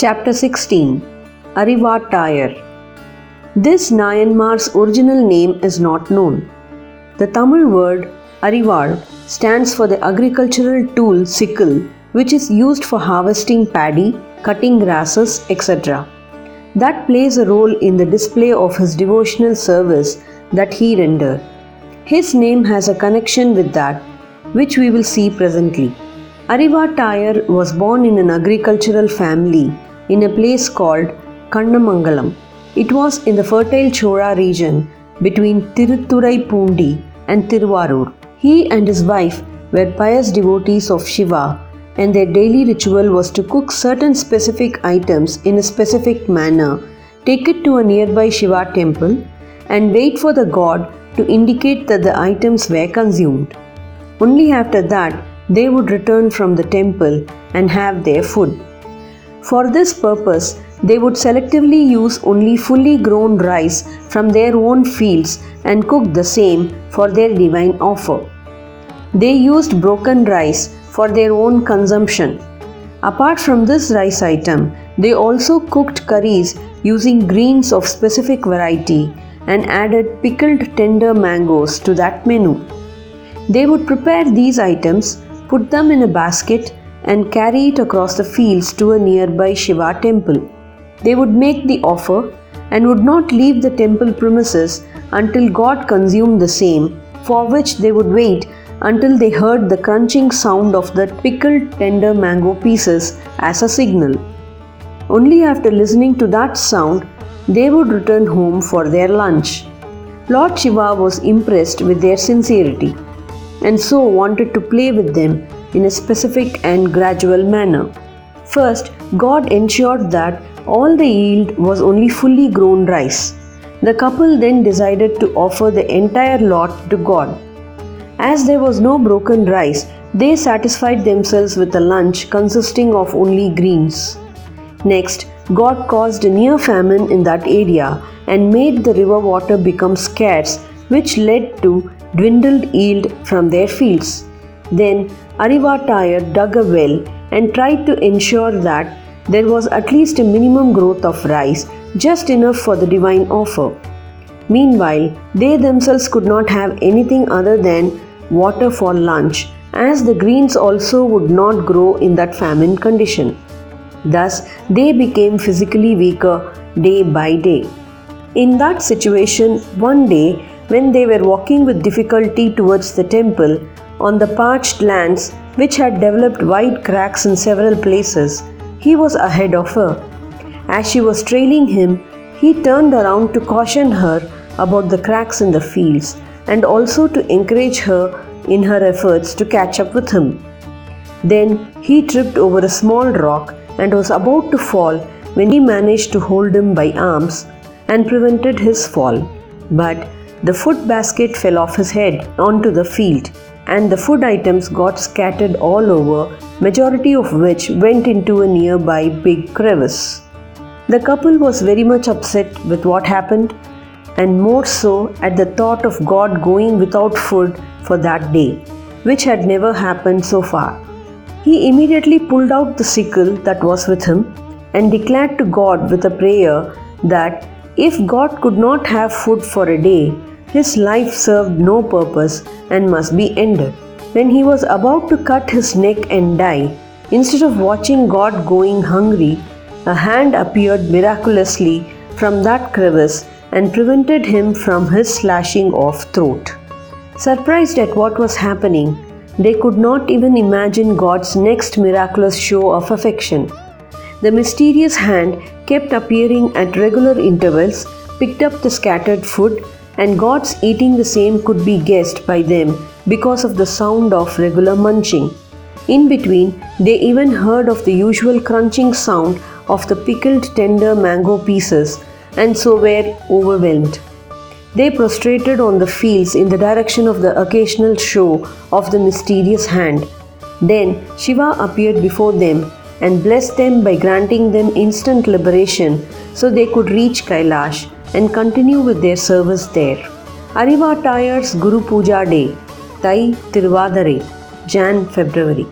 Chapter 16 Arivatayar This Nayanmar's original name is not known. The Tamil word Arival stands for the agricultural tool sickle, which is used for harvesting paddy, cutting grasses, etc. That plays a role in the display of his devotional service that he rendered. His name has a connection with that, which we will see presently. Arivatayar was born in an agricultural family in a place called Kannamangalam. It was in the fertile Chola region between Tiruthurai and Tiruvarur. He and his wife were pious devotees of Shiva, and their daily ritual was to cook certain specific items in a specific manner, take it to a nearby Shiva temple, and wait for the god to indicate that the items were consumed. Only after that they would return from the temple and have their food. For this purpose, they would selectively use only fully grown rice from their own fields and cook the same for their divine offer. They used broken rice for their own consumption. Apart from this rice item, they also cooked curries using greens of specific variety and added pickled tender mangoes to that menu. They would prepare these items, put them in a basket, and carry it across the fields to a nearby Shiva temple. They would make the offer and would not leave the temple premises until God consumed the same, for which they would wait until they heard the crunching sound of the pickled tender mango pieces as a signal. Only after listening to that sound, they would return home for their lunch. Lord Shiva was impressed with their sincerity and so wanted to play with them in a specific and gradual manner. First, God ensured that all the yield was only fully grown rice. The couple then decided to offer the entire lot to God. As there was no broken rice, they satisfied themselves with a lunch consisting of only greens. Next, God caused a near famine in that area and made the river water become scarce, which led to dwindled yield from their fields. Then Arivatayar dug a well and tried to ensure that there was at least a minimum growth of rice, just enough for the divine offer. Meanwhile, they themselves could not have anything other than water for lunch, as the greens also would not grow in that famine condition. Thus, they became physically weaker day by day. In that situation, one day, when they were walking with difficulty towards the temple, on the parched lands which had developed wide cracks in several places, he was ahead of her. As she was trailing him, he turned around to caution her about the cracks in the fields and also to encourage her in her efforts to catch up with him. Then he tripped over a small rock and was about to fall when he managed to hold him by arms and prevented his fall. But the food basket fell off his head onto the field and the food items got scattered all over, majority of which went into a nearby big crevice. The couple was very much upset with what happened and more so at the thought of God going without food for that day, which had never happened so far. He immediately pulled out the sickle that was with him and declared to God with a prayer that if God could not have food for a day, his life served no purpose and must be ended. When he was about to cut his neck and die, instead of watching God going hungry, a hand appeared miraculously from that crevice and prevented him from his slashing off throat. Surprised at what was happening, they could not even imagine God's next miraculous show of affection. The mysterious hand kept appearing at regular intervals, picked up the scattered food, and God's eating the same could be guessed by them because of the sound of regular munching. In between, they even heard of the usual crunching sound of the pickled tender mango pieces and so were overwhelmed. They prostrated on the fields in the direction of the occasional show of the mysterious hand. Then Shiva appeared before them and blessed them by granting them instant liberation so they could reach Kailash and continue with their service there. Arivatayar's Guru Puja Day, Tai Tiruvadare, Jan February.